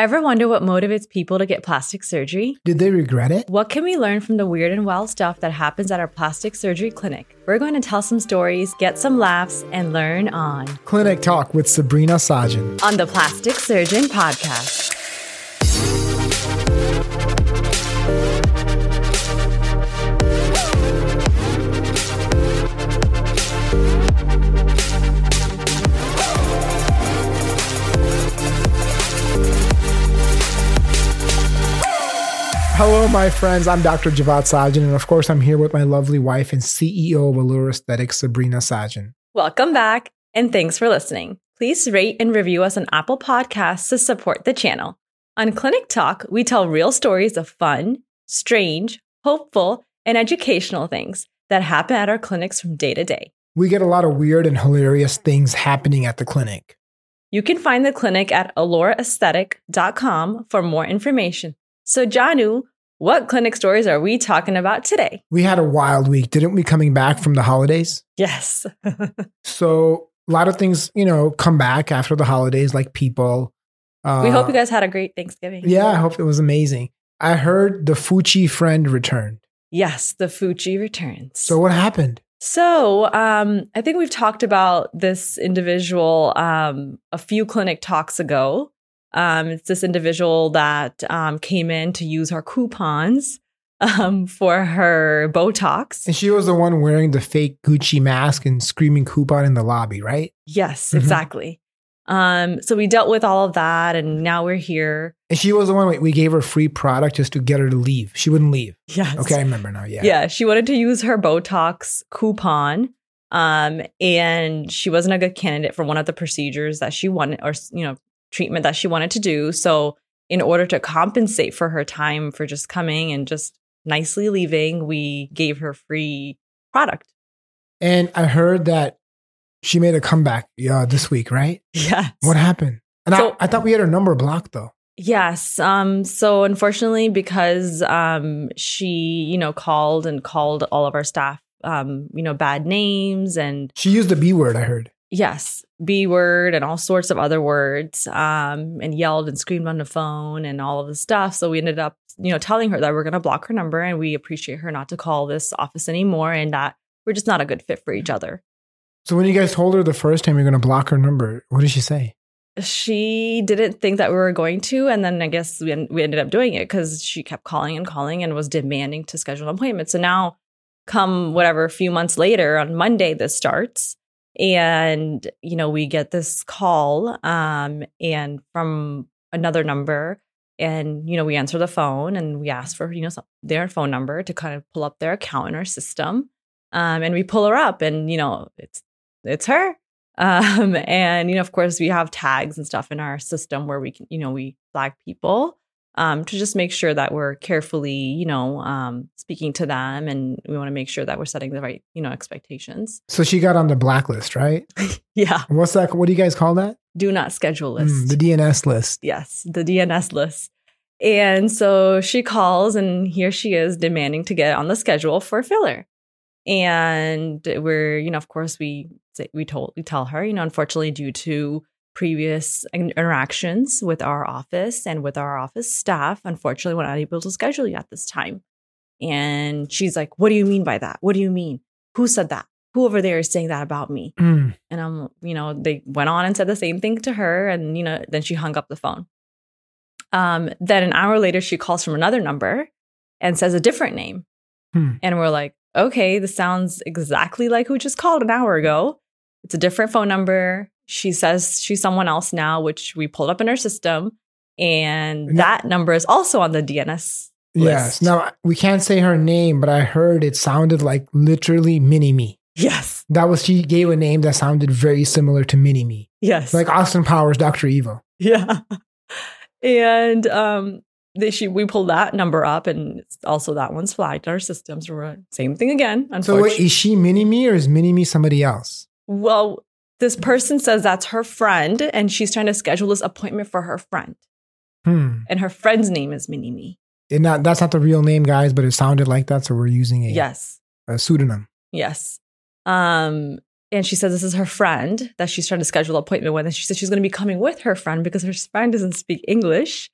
Ever wonder what motivates people to get plastic surgery? Did they regret it? What can we learn from the weird and wild stuff that happens at our plastic surgery clinic? We're going to tell some stories, get some laughs, and learn on Clinic Talk with Sabrina Sajan. on the Plastic Surgeon Podcast. Hello, my friends. I'm Dr. Javad Sajan, and of course, I'm here with my lovely wife and CEO of Allure Esthetics, Sabrina Sajan. Welcome back, and thanks for listening. Please rate and review us on Apple Podcasts to support the channel. On Clinic Talk, we tell real stories of fun, strange, hopeful, and educational things that happen at our clinics from day to day. We get a lot of weird and hilarious things happening at the clinic. You can find the clinic at allureesthetic.com for more information. So, Janu, what clinic stories are we talking about today? We had a wild week, didn't we, coming back from the holidays? Yes. So, a lot of things, you know, come back after the holidays, like people. Uh, we hope you guys had a great Thanksgiving. Yeah, I hope it was amazing. I heard the Fuchi friend returned. Yes, the Fuji returns. So, what happened? So, um, I think we've talked about this individual um, a few clinic talks ago. Um, it's this individual that um, came in to use her coupons um, for her Botox. And she was the one wearing the fake Gucci mask and screaming coupon in the lobby, right? Yes, Mhm. exactly. Um, so we dealt with all of that, and now we're here. And she was the one we- we gave her free product just to get her to leave. She wouldn't leave. Yes. Okay, I remember now. Yeah. Yeah, she wanted to use her Botox coupon. Um, and she wasn't a good candidate for one of the procedures that she wanted or, you know, treatment that she wanted to do. So, in order to compensate for her time for just coming and just nicely leaving, we gave her free product. And I heard that she made a comeback uh, this week, right? Yes. What happened? And So- I, I thought we had her number blocked though. Yes. Um, so unfortunately, because um, she, you know, called and called all of our staff, um, you know, bad names and She used the B word, I heard. Yes, B word and all sorts of other words, um, and yelled and screamed on the phone and all of the stuff. So we ended up, you know, telling her that we're going to block her number and we appreciate her not to call this office anymore and that we're just not a good fit for each other. So when you guys told her the first time you're going to block her number, what did she say? she didn't think that we were going to and then i guess we, en- we ended up doing it because she kept calling and calling and was demanding to schedule an appointment so now come whatever a few months later on monday this starts and you know we get this call um and from another number and you know we answer the phone and we ask for you know some, their phone number to kind of pull up their account in our system um and we pull her up and you know it's it's her. Um, and you know, of course, we have tags and stuff in our system where we can, you know, we flag people um, to just make sure that we're carefully, you know, um, speaking to them, and we want to make sure that we're setting the right, you know, expectations. So she got on the blacklist, right? Yeah, What's that? What do you guys call that? do not schedule list. Mm, the DNS list. yes, the DNS list. And so she calls, and here she is demanding to get on the schedule for filler. And we're, you know, of course, we say, we told we tell her, you know, unfortunately, due to previous interactions with our office and with our office staff, unfortunately, we're not able to schedule you at this time. And she's like, "What do you mean by that? What do you mean? Who said that? Who over there is saying that about me?" Mm. And I'm, you know, they went on and said the same thing to her. And, you know, then she hung up the phone. Um, then an hour later, she calls from another number and says a different name. Hmm. And we're like, okay, this sounds exactly like who just called an hour ago. It's a different phone number. She says she's someone else now, which we pulled up in our system. And No. that number is also on the DNS. Yes. list. Now we can't say her name, but I heard it sounded like literally Mini Me. Yes. That was she gave a name that sounded very similar to Mini Me, Yes. like Austin Powers, Doctor Evil. Yeah. And um they, she we pulled that number up and also that one's flagged in our systems. We're same thing again. So wait, is she Mini Me or is Mini Me somebody else? well, this person says that's her friend and she's trying to schedule this appointment for her friend. Hmm. And her friend's name is Mini Me. And not, that's not the real name, guys, but it sounded like that, so we're using a, Yes. a pseudonym. Yes. Um and she says this is her friend that she's trying to schedule an appointment with. And she said she's going to be coming with her friend because her friend doesn't speak English.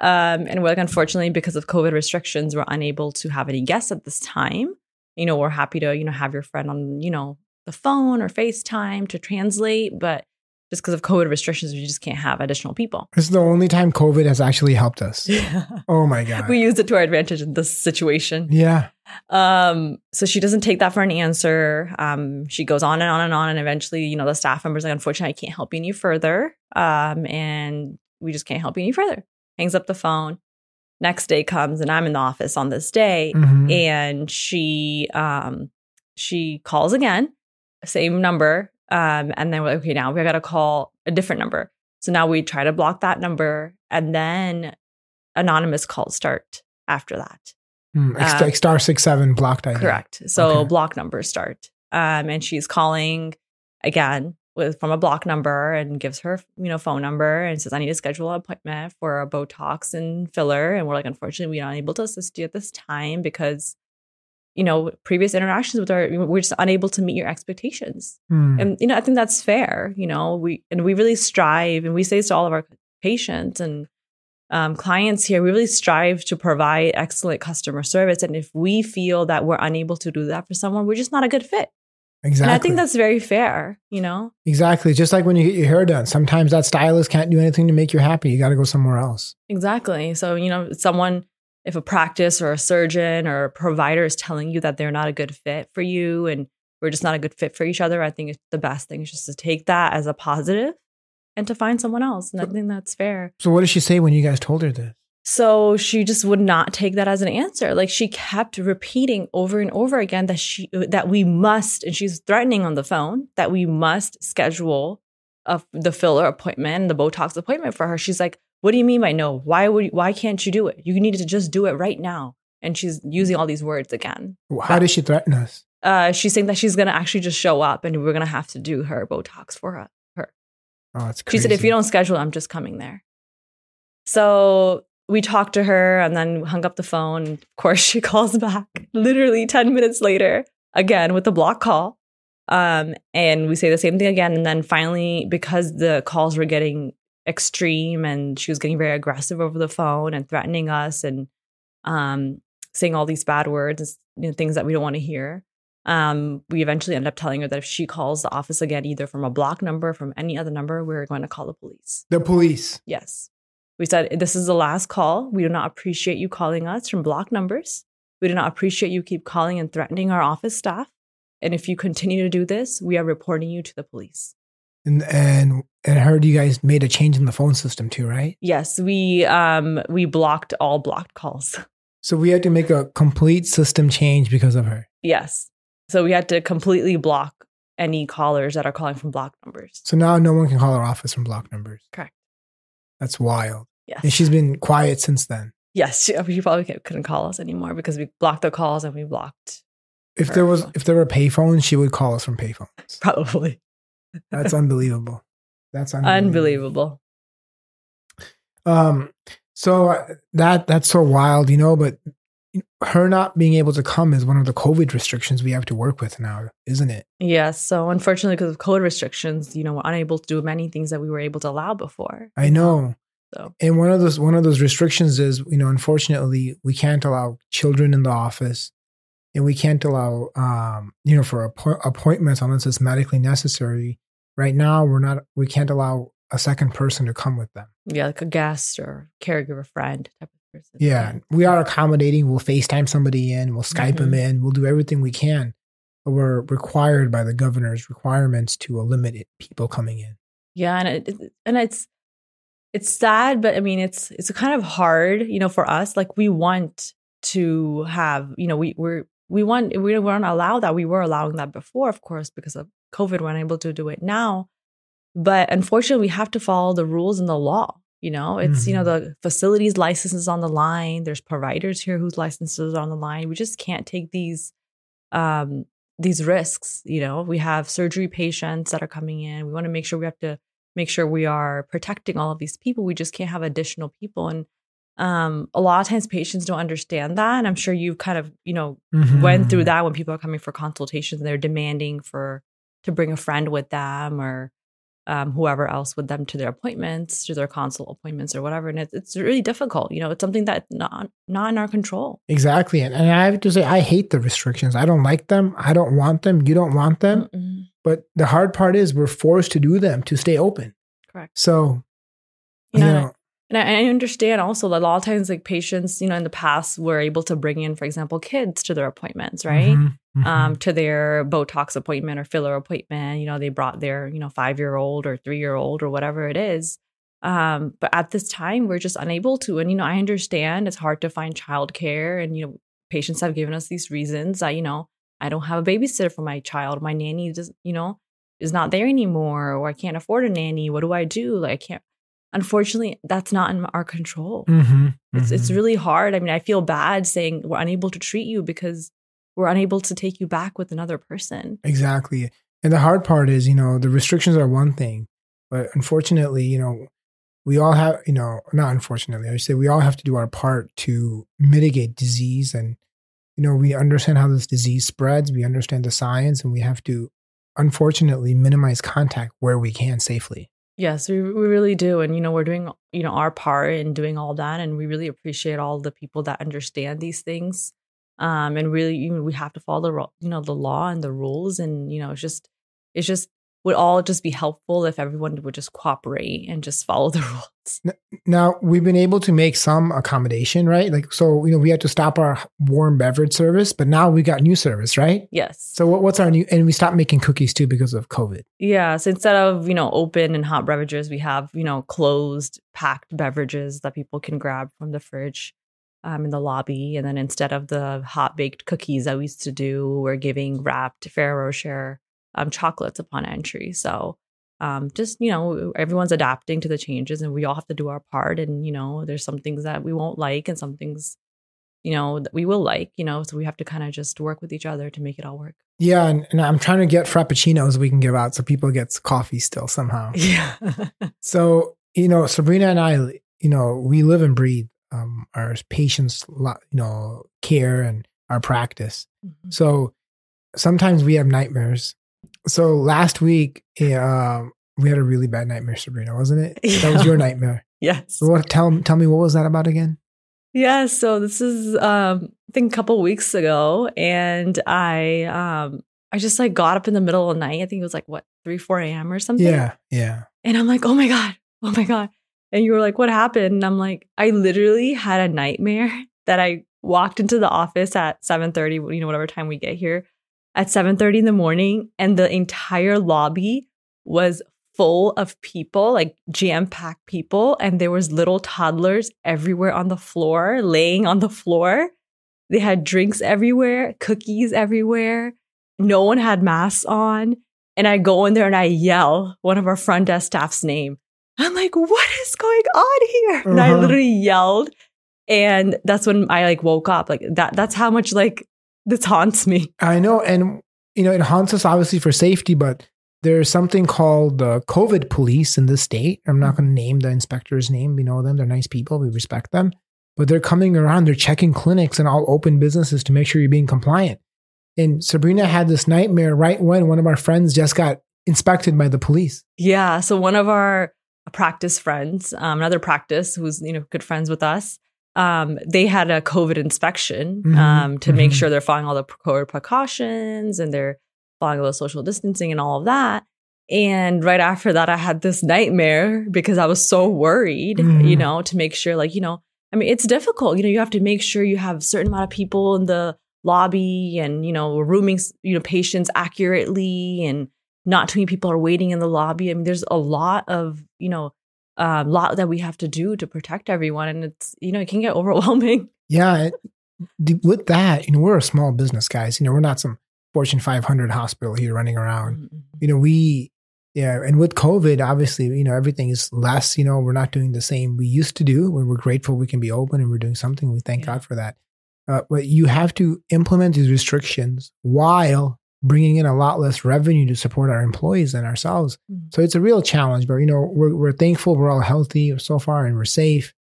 Um, and we're like, unfortunately, because of COVID restrictions, we're unable to have any guests at this time. You know, we're happy to, you know, have your friend on, you know, the phone or FaceTime to translate, but just because of COVID restrictions, we just can't have additional people. This is the only time COVID has actually helped us. Yeah. Oh my God. We used it to our advantage in this situation. yeah. Um, so she doesn't take that for an answer. Um, she goes on and on and on, and eventually, you know, the staff member's like, unfortunately, I can't help you any further. Um, and we just can't help you any further. Hangs up the phone. Next day comes, and I'm in the office on this day, Mhm. and she um she calls again, same number. Um, and then we're like, okay, now we gotta call a different number. So now we try to block that number, and then anonymous calls start after that. Mm, like, like star six seven blocked ID. Correct. So Okay. block numbers start. Um, and she's calling again with from a block number and gives her, you know, phone number and says, I need to schedule an appointment for a Botox and filler. And we're like, unfortunately, we're not able to assist you at this time because, you know, previous interactions with our we're just unable to meet your expectations. Mm. And, you know, I think that's fair. You know, we, and we really strive and we say this to all of our patients and um, clients here, we really strive to provide excellent customer service. And if we feel that we're unable to do that for someone, we're just not a good fit. exactly. And I think that's very fair, you know? exactly just like when you get your hair done. Sometimes that stylist can't do anything to make you happy. You got to go somewhere else. Exactly. So, you know, someone, if a practice or a surgeon or a provider is telling you that they're not a good fit for you and we're just not a good fit for each other, I think it's the best thing is just to take that as a positive and to find someone else. And I think that's fair. So what did she say when you guys told her this? So she just would not take that as an answer. Like she kept repeating over and over again that she that we must, and she's threatening on the phone that we must schedule a, the filler appointment, the Botox appointment for her. She's like, "What do you mean by no? Why would why can't you do it? You need to just do it right now." And she's using all these words again. How does she threaten us? Uh, she's saying that she's gonna actually just show up and we're gonna have to do her Botox for her. Oh, it's She said, if you don't schedule, I'm just coming there. So we talked to her and then hung up the phone. Of course, she calls back literally 10 minutes later, again with the block call. Um, and we say the same thing again. And then finally, because the calls were getting extreme and she was getting very aggressive over the phone and threatening us and um, saying all these bad words and you know, things that we don't want to hear. Um, we eventually end up telling her that if she calls the office again, either from a block number, from any other number, we're going to call the police. the police. Yes. We said, this is the last call. We do not appreciate you calling us from block numbers. We do not appreciate you keep calling and threatening our office staff. And if you continue to do this, we are reporting you to the police. And and and I heard you guys made a change in the phone system too, right? Yes, we um we blocked all blocked calls. So we had to make a complete system change because of her. yes. So we had to completely block any callers that are calling from block numbers. So now no one can call our office from block numbers. Correct. That's wild. Yes. And she's been quiet since then. yes, she, she probably couldn't call us anymore because we blocked the calls and we blocked If Her there was phone. if there were payphones, she would call us from payphones. probably. That's unbelievable. That's unbelievable. Unbelievable. Um, so uh, that that's so wild, you know. But her not being able to come is one of the COVID restrictions we have to work with now, isn't it? Yes. So unfortunately, because of COVID restrictions, you know, we're unable to do many things that we were able to allow before. I know. So And one of those one of those restrictions is, you know, unfortunately, we can't allow children in the office, and we can't allow, um, you know, for appo- appointments unless it's medically necessary. Right now, we're not. We can't allow a second person to come with them. yeah, like a guest or caregiver friend type of person. Yeah, we are accommodating. We'll FaceTime somebody in. We'll Skype them Mhm. in. We'll do everything we can, but we're required by the governor's requirements to limit people coming in. Yeah, and it, it- and it's it's sad, but I mean, it's it's kind of hard, you know, for us. Like we want to have, you know, we we're we want we weren't allowed that. We were allowing that before, of course, because of COVID. We're unable to do it now, but unfortunately, we have to follow the rules and the law. You know, it's you know the facilities licenses on the line. There's providers here whose licenses are on the line. We just can't take these um these risks you know we have surgery patients that are coming in we want to make sure we have to make sure we are protecting all of these people we just can't have additional people and um a lot of times patients don't understand that and i'm sure you've kind of you know Mhm. went through that when people are coming for consultations and they're demanding for to bring a friend with them or um, whoever else with them to their appointments, to their consult appointments or whatever. And it's, it's really difficult. You know, it's something that's not, not in our control. Exactly. And, and I have to say, I hate the restrictions. I don't like them. I don't want them. You don't want them. Mm-mm. But the hard part is we're forced to do them to stay open. Correct. So, You you know, know, And I, I understand also that a lot of times, like patients, you know, in the past were able to bring in, for example, kids to their appointments, right? mhm, mhm. Um, to their Botox appointment or filler appointment. You know, they brought their, you know, five year old or three year old or whatever it is. Um, but at this time, we're just unable to. And, you know, I understand it's hard to find childcare. And, you know, patients have given us these reasons that, you know, I don't have a babysitter for my child. My nanny does, you know, is not there anymore, or I can't afford a nanny. What do I do? Like, I can't. Unfortunately, that's not in our control. Mhm, It's it's mhm. really hard. I mean, I feel bad saying we're unable to treat you because we're unable to take you back with another person. Exactly. And the hard part is, you know, the restrictions are one thing, but unfortunately, you know, we all have, you know, not unfortunately, I say we all have to do our part to mitigate disease. And, you know, we understand how this disease spreads, we understand the science, and we have to, unfortunately, minimize contact where we can safely. Yes, we, we really do. And, you know, we're doing, you know, our part in doing all that. And we really appreciate all the people that understand these things. Um, and really, you know, we have to follow the, you know, the law and the rules. And, you know, it's just, it's just, would all just be helpful if everyone would just cooperate and just follow the rules. Now, we've been able to make some accommodation, right? Like, so, you know, we had to stop our warm beverage service, but now we got new service, right? Yes. So, what, what's our new, and we stopped making cookies too because of COVID. Yeah. So instead of, you know, open and hot beverages, we have, you know, closed, packed beverages that people can grab from the fridge um, in the lobby. And then instead of the hot baked cookies that we used to do, we're giving wrapped Ferrero Rocher um, chocolates upon entry. So um, just, you know, everyone's adapting to the changes and we all have to do our part. And, you know, there's some things that we won't like and some things, you know, that we will like, you know, so we have to kind of just work with each other to make it all work. Yeah, and, and I'm trying to get frappuccinos we can give out so people get coffee still somehow. Yeah. So you know, Sabrina and I, you know, we live and breathe um, our patients, you know, care and our practice. Mhm. So sometimes we have nightmares. So last week, eh, um, we had a really bad nightmare, Sabrina, wasn't it? That was your nightmare. yes. So what? Tell tell me what was that about again? Yeah, so this is um I think a couple weeks ago and I um I just like got up in the middle of the night. I think it was like what, 3, 4 a.m. or something. Yeah, yeah. And I'm like, oh my God, oh my God. And you were like, what happened? And I'm like, I literally had a nightmare that I walked into the office at 7:30, you know, whatever time we get here, at 7:30 in the morning, and the entire lobby was full of people, like jam-packed people, and there was little toddlers everywhere on the floor, laying on the floor. They had drinks everywhere, cookies everywhere. No one had masks on. And I go in there and I yell one of our front desk staff's name. I'm like, what is going on here? And I Uh-huh. literally yelled. And that's when I like woke up. Like that, that's how much like this haunts me. I know, and you know, it haunts us obviously for safety, but there's something called the COVID police in the state. I'm not going to name the inspector's name. We know them; they're nice people. We respect them, but they're coming around. They're checking clinics and all open businesses to make sure you're being compliant. And Sabrina had this nightmare right when one of our friends just got inspected by the police. Yeah. So one of our practice friends, um, another practice who's, you know, good friends with us, um, they had a COVID inspection Mhm, um, to make mhm. sure they're following all the COVID precautions and they're following all the social distancing and all of that. And right after that, I had this nightmare because I was so worried, Mhm. you know, to make sure, like, you know, I mean, it's difficult. You know, you have to make sure you have a certain amount of people in the lobby and, you know, rooming, you know, patients accurately and not too many people are waiting in the lobby. I mean, there's a lot of, you know, a lot that we have to do to protect everyone. And it's, you know, it can get overwhelming. Yeah, it, with that, you know, we're a small business, guys. You know, we're not some Fortune 500 hospital here running around. you know, we, yeah, and with COVID, obviously, you know, everything is less, you know, we're not doing the same we used to do. When we're grateful we can be open and we're doing something. We thank Yeah. God for that. Uh, but you have to implement these restrictions while bringing in a lot less revenue to support our employees and ourselves. Mhm. So it's a real challenge, but, you know, we're, we're thankful we're all healthy so far and we're safe.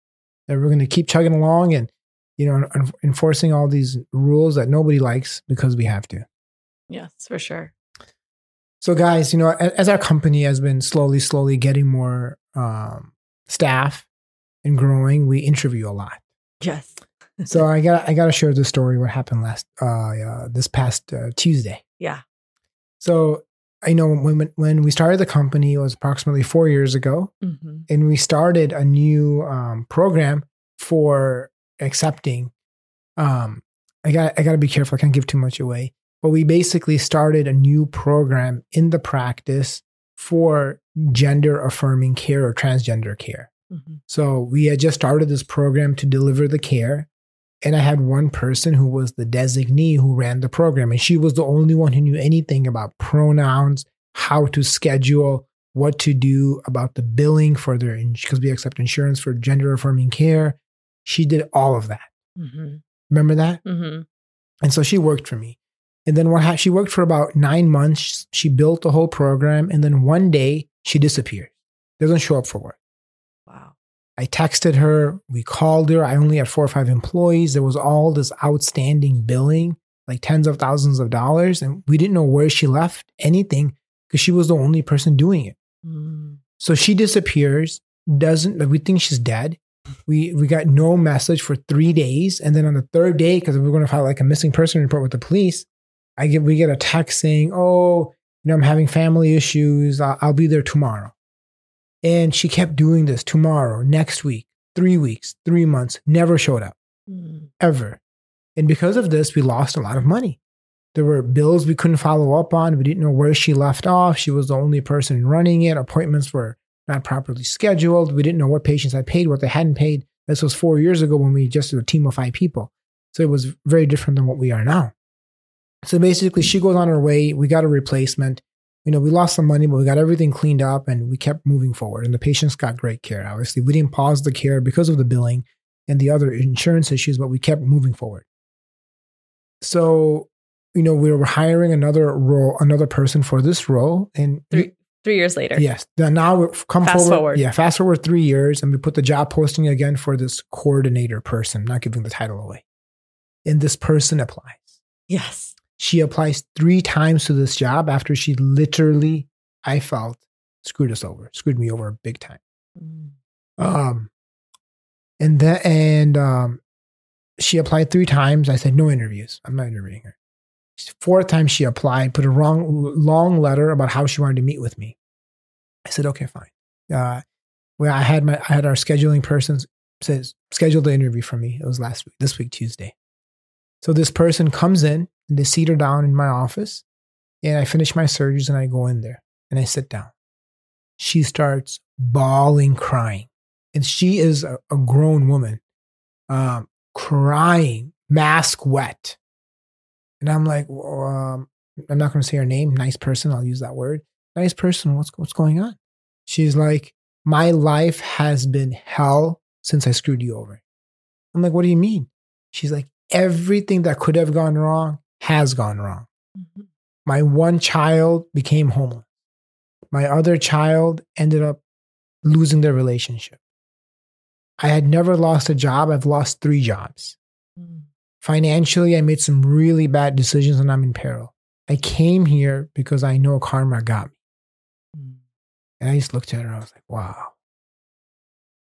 And we're going to keep chugging along and, you know, en- enforcing all these rules that nobody likes because we have to. Yes, for sure. So, guys, you know, as our company has been slowly, slowly getting more um, staff and growing, we interview a lot. Yes. so I got I got to share the story. What happened last uh, uh this past uh, Tuesday? Yeah. So I know when when we started the company it was approximately four years ago, mm-hmm. and we started a new um, program for accepting. Um, I got I got to be careful. I can't give too much away. But we basically started a new program in the practice for gender affirming care or transgender care. Mm-hmm. So we had just started this program to deliver the care. And I had one person who was the designee who ran the program, and she was the only one who knew anything about pronouns, how to schedule, what to do about the billing for their, because we accept insurance for gender affirming care. She did all of that. Mm-hmm. Remember that? Mm-hmm. And so she worked for me. And then what ha- she worked for about nine months. She built the whole program. And then one day she disappeared, doesn't show up for work. I texted her, we called her. I only had four or five employees. There was all this outstanding billing, like tens of thousands of dollars. And we didn't know where she left anything because she was the only person doing it. Mm. So she disappears, doesn't, like, we think she's dead. We, we got no message for three days. And then on the third day, because we are going to file like a missing person report with the police, I get, we get a text saying, oh, you know, I'm having family issues. I'll, I'll be there tomorrow. And she kept doing this tomorrow, next week, three weeks, three months, never showed up, mm. ever. And because of this, we lost a lot of money. There were bills we couldn't follow up on. We didn't know where she left off. She was the only person running it. Appointments were not properly scheduled. We didn't know what patients had paid, what they hadn't paid. This was four years ago when we just a team of five people. So it was very different than what we are now. So basically, she goes on her way. We got a replacement you know, we lost some money, but we got everything cleaned up and we kept moving forward. And the patients got great care. Obviously, we didn't pause the care because of the billing and the other insurance issues, but we kept moving forward. So, you know, we were hiring another role, another person for this role, and three, three years later. Yes. Now we've come fast forward, forward. Yeah, fast forward three years, and we put the job posting again for this coordinator person. Not giving the title away, and this person applies. Yes she applies three times to this job after she literally, I felt, screwed us over, screwed me over big time. Mm. Um, and then, and um, she applied three times. I said, no interviews. I'm not interviewing her. Fourth time she applied, put a wrong, long letter about how she wanted to meet with me. I said, okay, fine. Uh, well, I had my, I had our scheduling person says, schedule the interview for me. It was last week, this week, Tuesday. So this person comes in and they seat her down in my office. And I finish my surgeries and I go in there and I sit down. She starts bawling, crying. And she is a, a grown woman, um, crying, mask wet. And I'm like, well, um, I'm not going to say her name. Nice person. I'll use that word. Nice person. What's, what's going on? She's like, my life has been hell since I screwed you over. I'm like, what do you mean? She's like, everything that could have gone wrong has gone wrong. Mm-hmm. My one child became homeless. My other child ended up losing their relationship. I had never lost a job. I've lost three jobs. Mm. Financially, I made some really bad decisions and I'm in peril. I came here because I know karma got me. Mm. And I just looked at her. And I was like, wow.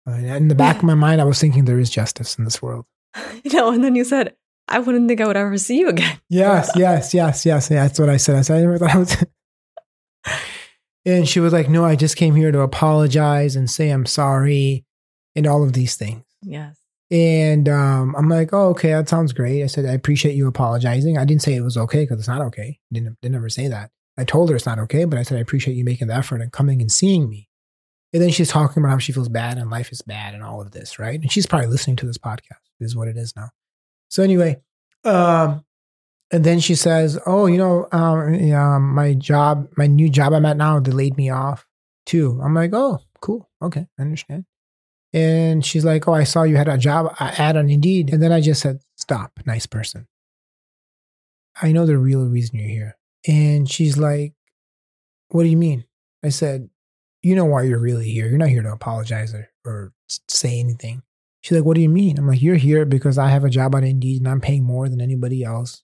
And in the back of my mind, I was thinking there is justice in this world. You know, and then you said, I wouldn't think I would ever see you again. Yes, yes, yes, yes. Yeah, that's what I said. I said, I never thought I was. and she was like, No, I just came here to apologize and say I'm sorry and all of these things. Yes. And um, I'm like, Oh, okay, that sounds great. I said, I appreciate you apologizing. I didn't say it was okay because it's not okay. I didn't, didn't ever say that. I told her it's not okay, but I said, I appreciate you making the effort and coming and seeing me. And then she's talking about how she feels bad and life is bad and all of this, right? And she's probably listening to this podcast, is what it is now. So anyway, um, and then she says, "Oh, you know, um, um, my job, my new job I'm at now, they laid me off too." I'm like, "Oh, cool, okay, I understand." And she's like, "Oh, I saw you had a job ad on Indeed," and then I just said, "Stop, nice person. I know the real reason you're here." And she's like, "What do you mean?" I said, "You know why you're really here. You're not here to apologize or, or say anything." She's like, What do you mean? I'm like, You're here because I have a job on Indeed and I'm paying more than anybody else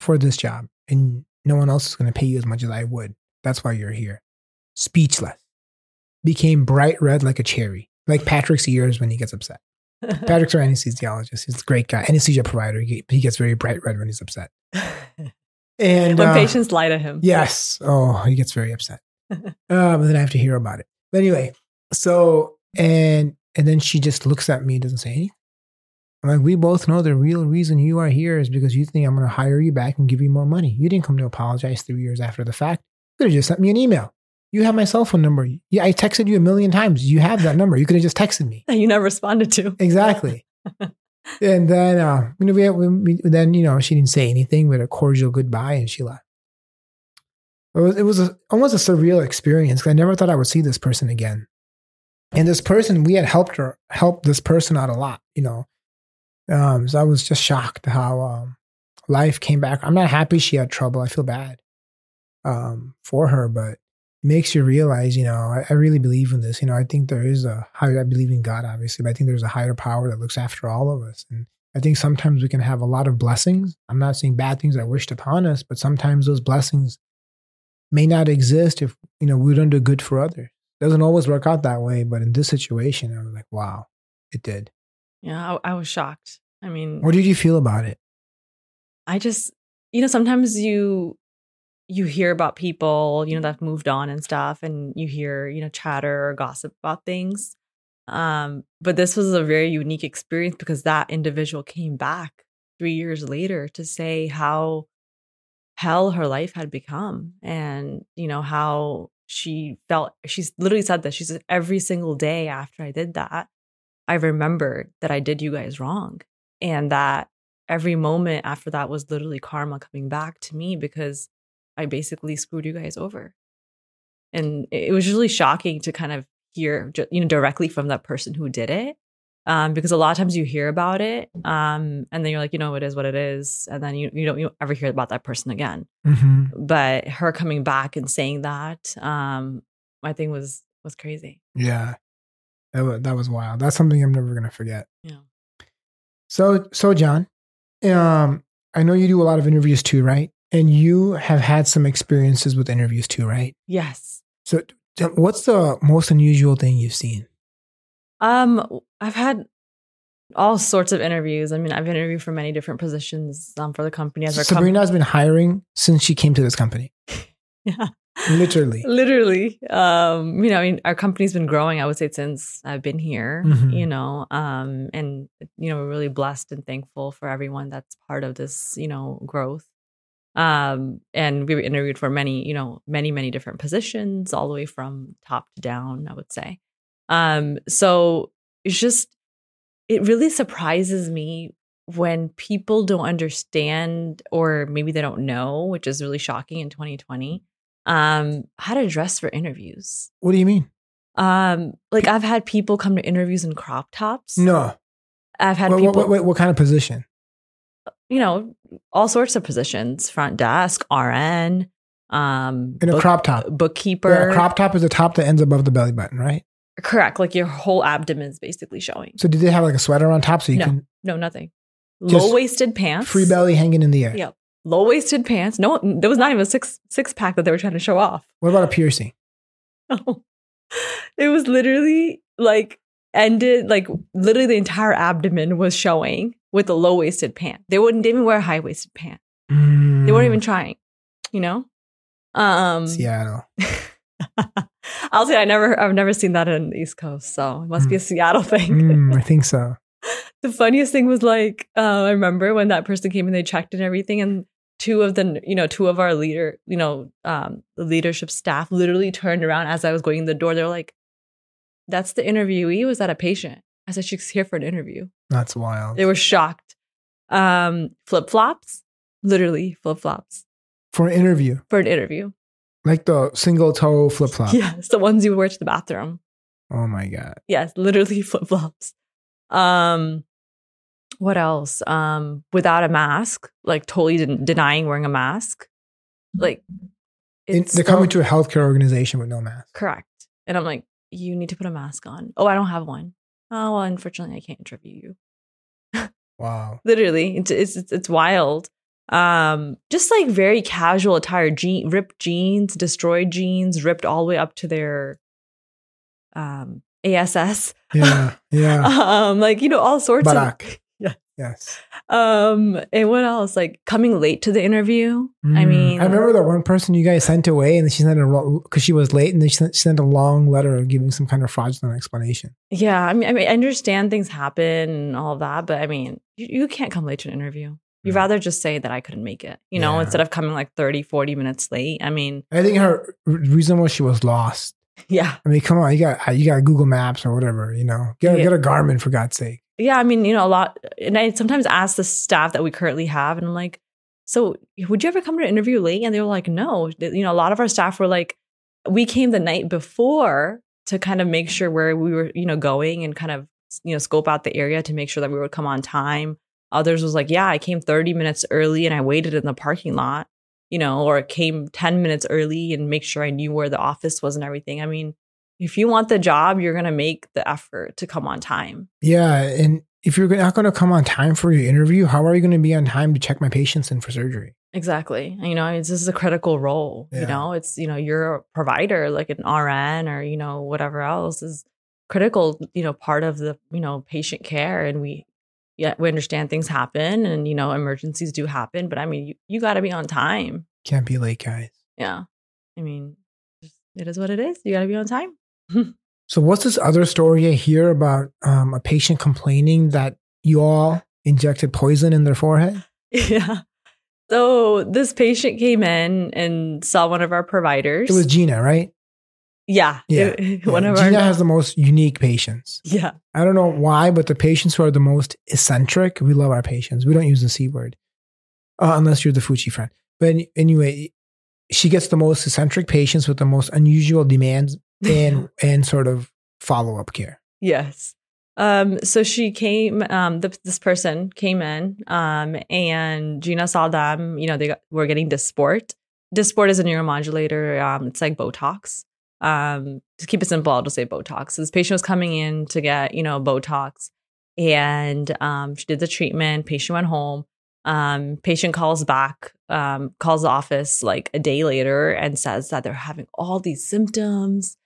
for this job. And no one else is going to pay you as much as I would. That's why you're here. Speechless. Became bright red like a cherry, like Patrick's ears when he gets upset. Patrick's our anesthesiologist. He's a great guy, anesthesia provider. He, he gets very bright red when he's upset. And when uh, patients lie to him. Yes. Oh, he gets very upset. uh, but then I have to hear about it. But anyway, so and and then she just looks at me, and doesn't say anything. I'm like, we both know the real reason you are here is because you think I'm going to hire you back and give you more money. You didn't come to apologize three years after the fact. You could have just sent me an email. You have my cell phone number. Yeah, I texted you a million times. You have that number. You could have just texted me. That you never responded to. Exactly. and then, uh, you know, we, we, we, then, you know, she didn't say anything. We had a cordial goodbye and she left. It was, it was a, almost a surreal experience I never thought I would see this person again. And this person, we had helped her, helped this person out a lot, you know. Um, so I was just shocked how um, life came back. I'm not happy she had trouble. I feel bad um, for her, but makes you realize, you know, I, I, really believe in this. You know, I think there is a higher, I believe in God, obviously, but I think there's a higher power that looks after all of us. And I think sometimes we can have a lot of blessings. I'm not saying bad things are wished upon us, but sometimes those blessings may not exist if, you know, we don't do good for others. Doesn't always work out that way, but in this situation, I was like, wow, it did. Yeah, I, I was shocked. I mean, what did you feel about it? I just, you know, sometimes you you hear about people, you know, that have moved on and stuff, and you hear, you know, chatter or gossip about things. Um, but this was a very unique experience because that individual came back three years later to say how hell her life had become and, you know, how she felt. She's literally said that. She said, every single day after I did that, I remembered that I did you guys wrong. And that every moment after that was literally karma coming back to me because I basically screwed you guys over. And it was really shocking to kind of hear, you know, directly from that person who did it. Um, because a lot of times you hear about it, um, and then you're like, you know, it is what it is, and then you you don't you don't ever hear about that person again. Mm-hmm. But her coming back and saying that, um, I think was was crazy. Yeah, that was, that was wild. That's something I'm never gonna forget. Yeah. So so John, um, I know you do a lot of interviews too, right? And you have had some experiences with interviews too, right? Yes. So, what's the most unusual thing you've seen? Um, I've had all sorts of interviews. I mean, I've interviewed for many different positions um, for the company. As Sabrina com- has been hiring since she came to this company. yeah. Literally. Literally. Um, you know, I mean, our company's been growing, I would say, since I've been here, mm-hmm. you know, um, and, you know, we're really blessed and thankful for everyone that's part of this, you know, growth. Um, and we were interviewed for many, you know, many, many different positions, all the way from top to down, I would say. Um, so it's just, it really surprises me when people don't understand or maybe they don't know, which is really shocking in 2020, um, how to dress for interviews. What do you mean? Um, like I've had people come to interviews in crop tops. No. I've had what, people. What, what, what kind of position? you know, all sorts of positions, front desk, RN, um, in a book, crop top, bookkeeper. Yeah, crop top is a top that ends above the belly button, right? Correct. Like your whole abdomen is basically showing. So did they have like a sweater on top so you no, can? No, nothing. Low waisted pants. Free belly hanging in the air. Yep. Low waisted pants. No, there was not even a six six pack that they were trying to show off. What about a piercing? Oh, it was literally like ended like literally the entire abdomen was showing with a low waisted pant. They wouldn't even wear a high waisted pant. Mm. They weren't even trying, you know? Um Seattle. I'll say I never I've never seen that in the East Coast, so it must mm. be a mm. Seattle thing. mm, I think so. the funniest thing was like uh, I remember when that person came and they checked and everything and two of the you know two of our leader you know um the leadership staff literally turned around as I was going in the door they're like that's the interviewee was that a patient I said, she's here for an interview. That's wild. They were shocked. Um, flip flops, literally flip flops. For an interview? For an interview. Like the single toe flip flop? Yes, the ones you wear to the bathroom. Oh my God. Yes, literally flip flops. Um, what else? Um, without a mask, like totally den- denying wearing a mask. Like, they're still- coming to a healthcare organization with no mask. Correct. And I'm like, you need to put a mask on. Oh, I don't have one oh well unfortunately i can't interview you wow literally it's, it's it's wild Um, just like very casual attire, je- ripped jeans, destroyed jeans, ripped all the way up to their um ASS. Yeah. Yeah. Um, like you know, all sorts of Barak. Yeah. Yes. um and what else? Like coming late to the interview. I Mm. mean I remember that one person you guys sent away, and she sent a because she was late, and then she sent, she sent a long letter giving some kind of fraudulent explanation. Yeah, I mean, I mean, I understand things happen and all that, but I mean, you, you can't come late to an interview. You'd rather just say that I couldn't make it, you know, Yeah. instead of coming like 30, 40 minutes late. I mean, I think her reason was she was lost. yeah. I mean, come on, you got uh, you got Google Maps or whatever, you know, get Yeah. get a Garmin for God's sake. Yeah, I mean, you know, a lot. And I sometimes ask the staff that we currently have, and I'm like, so would you ever come to an interview late? And they were like, no. You know, a lot of our staff were like, we came the night before to kind of make sure where we were, you know, going and kind of, you know, scope out the area to make sure that we would come on time. Others was like, yeah, I came 30 minutes early and I waited in the parking lot, you know, or came 10 minutes early and make sure I knew where the office was and everything. I mean, if you want the job, you're going to make the effort to come on time. Yeah, and if you're not going to come on time for your interview, how are you going to be on time to check my patients in for surgery? Exactly. You know, it's, this is a critical role. Yeah. You know, it's, you know, you're a provider like an RN or, you know, whatever else is critical, you know, part of the, you know, patient care. And we, yeah, we understand things happen and, you know, emergencies do happen. But I mean, you, you got to be on time. Can't be late, guys. Yeah. I mean, it is what it is. You got to be on time. So, what's this other story I hear about um, a patient complaining that you all injected poison in their forehead? yeah. So this patient came in and saw one of our providers. It was Gina, right? Yeah. Yeah. one Yeah, of Gina our, has the most unique patients. yeah. I don't know why, but the patients who are the most eccentric, we love our patients. We don't use the C word uh, unless you're the Fuchi friend. But anyway, she gets the most eccentric patients with the most unusual demands and and sort of follow up care. Yes. Um, so she came, um, the, this person came in, um, and Gina saw them, you know, they got, were getting Dysport. Dysport is a neuromodulator. Um, it's like Botox. Um, to keep it simple, I'll just say Botox. So this patient was coming in to get, you know, Botox and, um, she did the treatment. Patient went home. Um, patient calls back, um, calls the office like a day later and says that they're having all these symptoms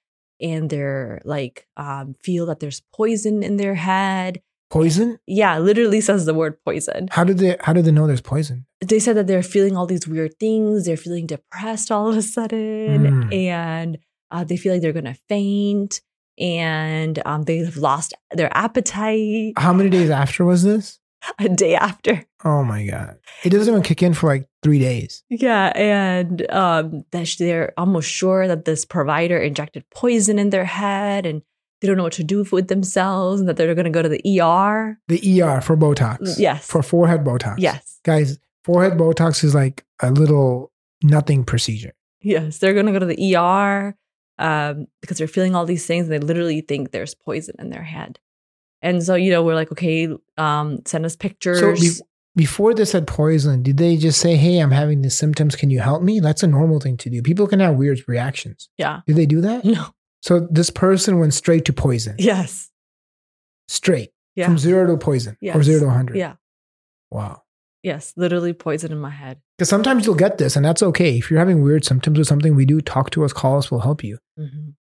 and they're like um, feel that there's poison in their head. Poison? Yeah, literally says the word poison. How did they how did they know there's poison? They said that they're feeling all these weird things. They're feeling depressed all of a sudden, Mm. and uh, they feel like they're gonna faint, and um, they have lost their appetite How many days after was this? a day after. Oh my god. It doesn't even kick in for like three days. Yeah, and um, that they're almost sure that this provider injected poison in their head, and they don't know what to do with themselves, and that they're going to go to the ER. The ER for Botox. Yes. For forehead Botox. Yes. Guys, forehead Botox is like a little nothing procedure. Yes, they're going to go to the ER um, because they're feeling all these things and they literally think there's poison in their head. And so, you know, we're like, okay, um, send us pictures. So be- before they said poison, did they just say, "Hey, I'm having these symptoms. Can you help me?" That's a normal thing to do. People can have weird reactions. yeah. Did they do that? No. So this person went straight to poison. Yes. Straight Yeah. from zero to poison or zero to hundred. Yeah. Wow. Yes. Literally poison in my head. Because sometimes you'll get this, and that's okay. If you're having weird symptoms or something, we do talk to us, call us, we'll help you. Mhm.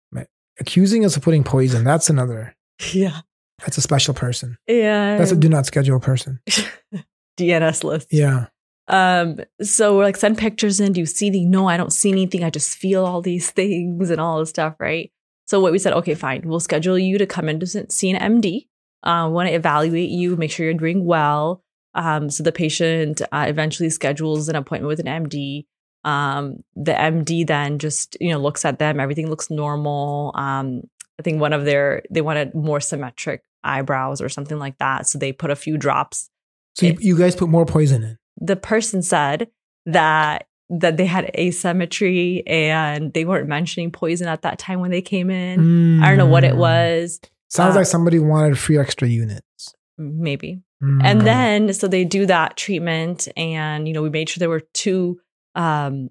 Accusing us of putting poison, that's another. Yeah. That's a special person. Yeah. That's a do not schedule person. DNS list. Yeah. Um, so we're like, send pictures in. Do you see the no, I don't see anything. I just feel all these things and all this stuff, right? So what we said, okay, fine. We'll schedule you to come in to see an MD. Uh, want to evaluate you, make sure you're doing well. Um, so the patient uh, eventually schedules an appointment with an MD. Um, the MD then just you know looks at them. Everything looks normal. Um, I think one of their they wanted more symmetric eyebrows or something like that. So they put a few drops So you, you guys put more poison in. the person said that that they had asymmetry and they weren't mentioning poison at that time when they came in. I don't know what it Mm. was, Sounds Uh, like somebody wanted free extra units. maybe. Mm. And then so they do that treatment and you know we made sure there were two um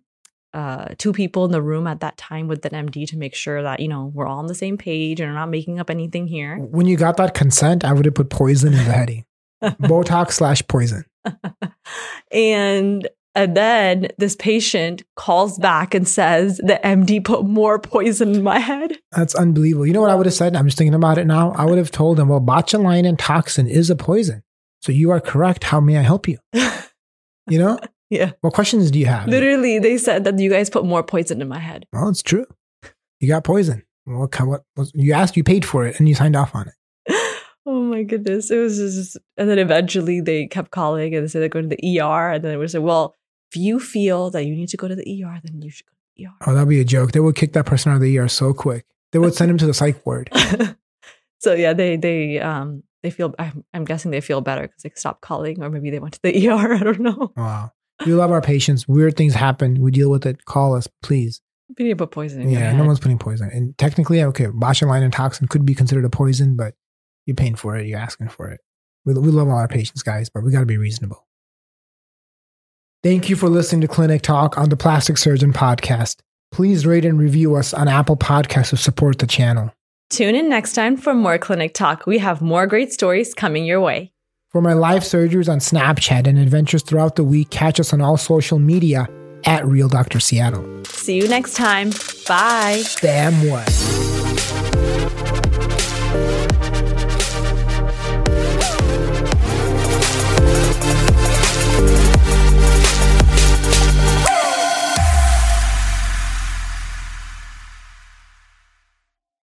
uh two people in the room at that time with an MD to make sure that you know we're all on the same page and we're not making up anything here. when you got that consent, I would have put poison in the heading. Botox slash poison. and And then this patient calls back and says the MD put more poison in my head. That's unbelievable. You know what I would have said? I'm just thinking about it now. I would have told him, well, botulinum toxin is a poison. So you are correct. How may I help you? You know? Yeah. What questions do you have? Literally, they said that you guys put more poison in my head. Well, it's true. You got poison. What, kind- what, what you asked, you paid for it, and you signed off on it. Oh my goodness. It was just, and then eventually they kept calling and they said they're going to the ER. And then it was like, well, if you feel that you need to go to the ER, then you should go to the ER. Oh, that'd be a joke. They would kick that person out of the ER so quick. They would send him to the psych ward. so yeah, they they um they feel I'm, I'm guessing they feel better because they stopped calling or maybe they went to the ER. I don't know. Wow. We love our patients. Weird things happen. We deal with it. Call us, please. We need to put poison Yeah, no one's putting poison. And technically, okay, botulinum toxin could be considered a poison, but you're paying for it. You're asking for it. We, we love all our patients, guys, but we got to be reasonable. Thank you for listening to Clinic Talk on the Plastic Surgeon Podcast. Please rate and review us on Apple Podcasts to support the channel. Tune in next time for more clinic talk. We have more great stories coming your way. For my live surgeries on Snapchat and adventures throughout the week, catch us on all social media at Real Dr. Seattle. See you next time. Bye. Damn what?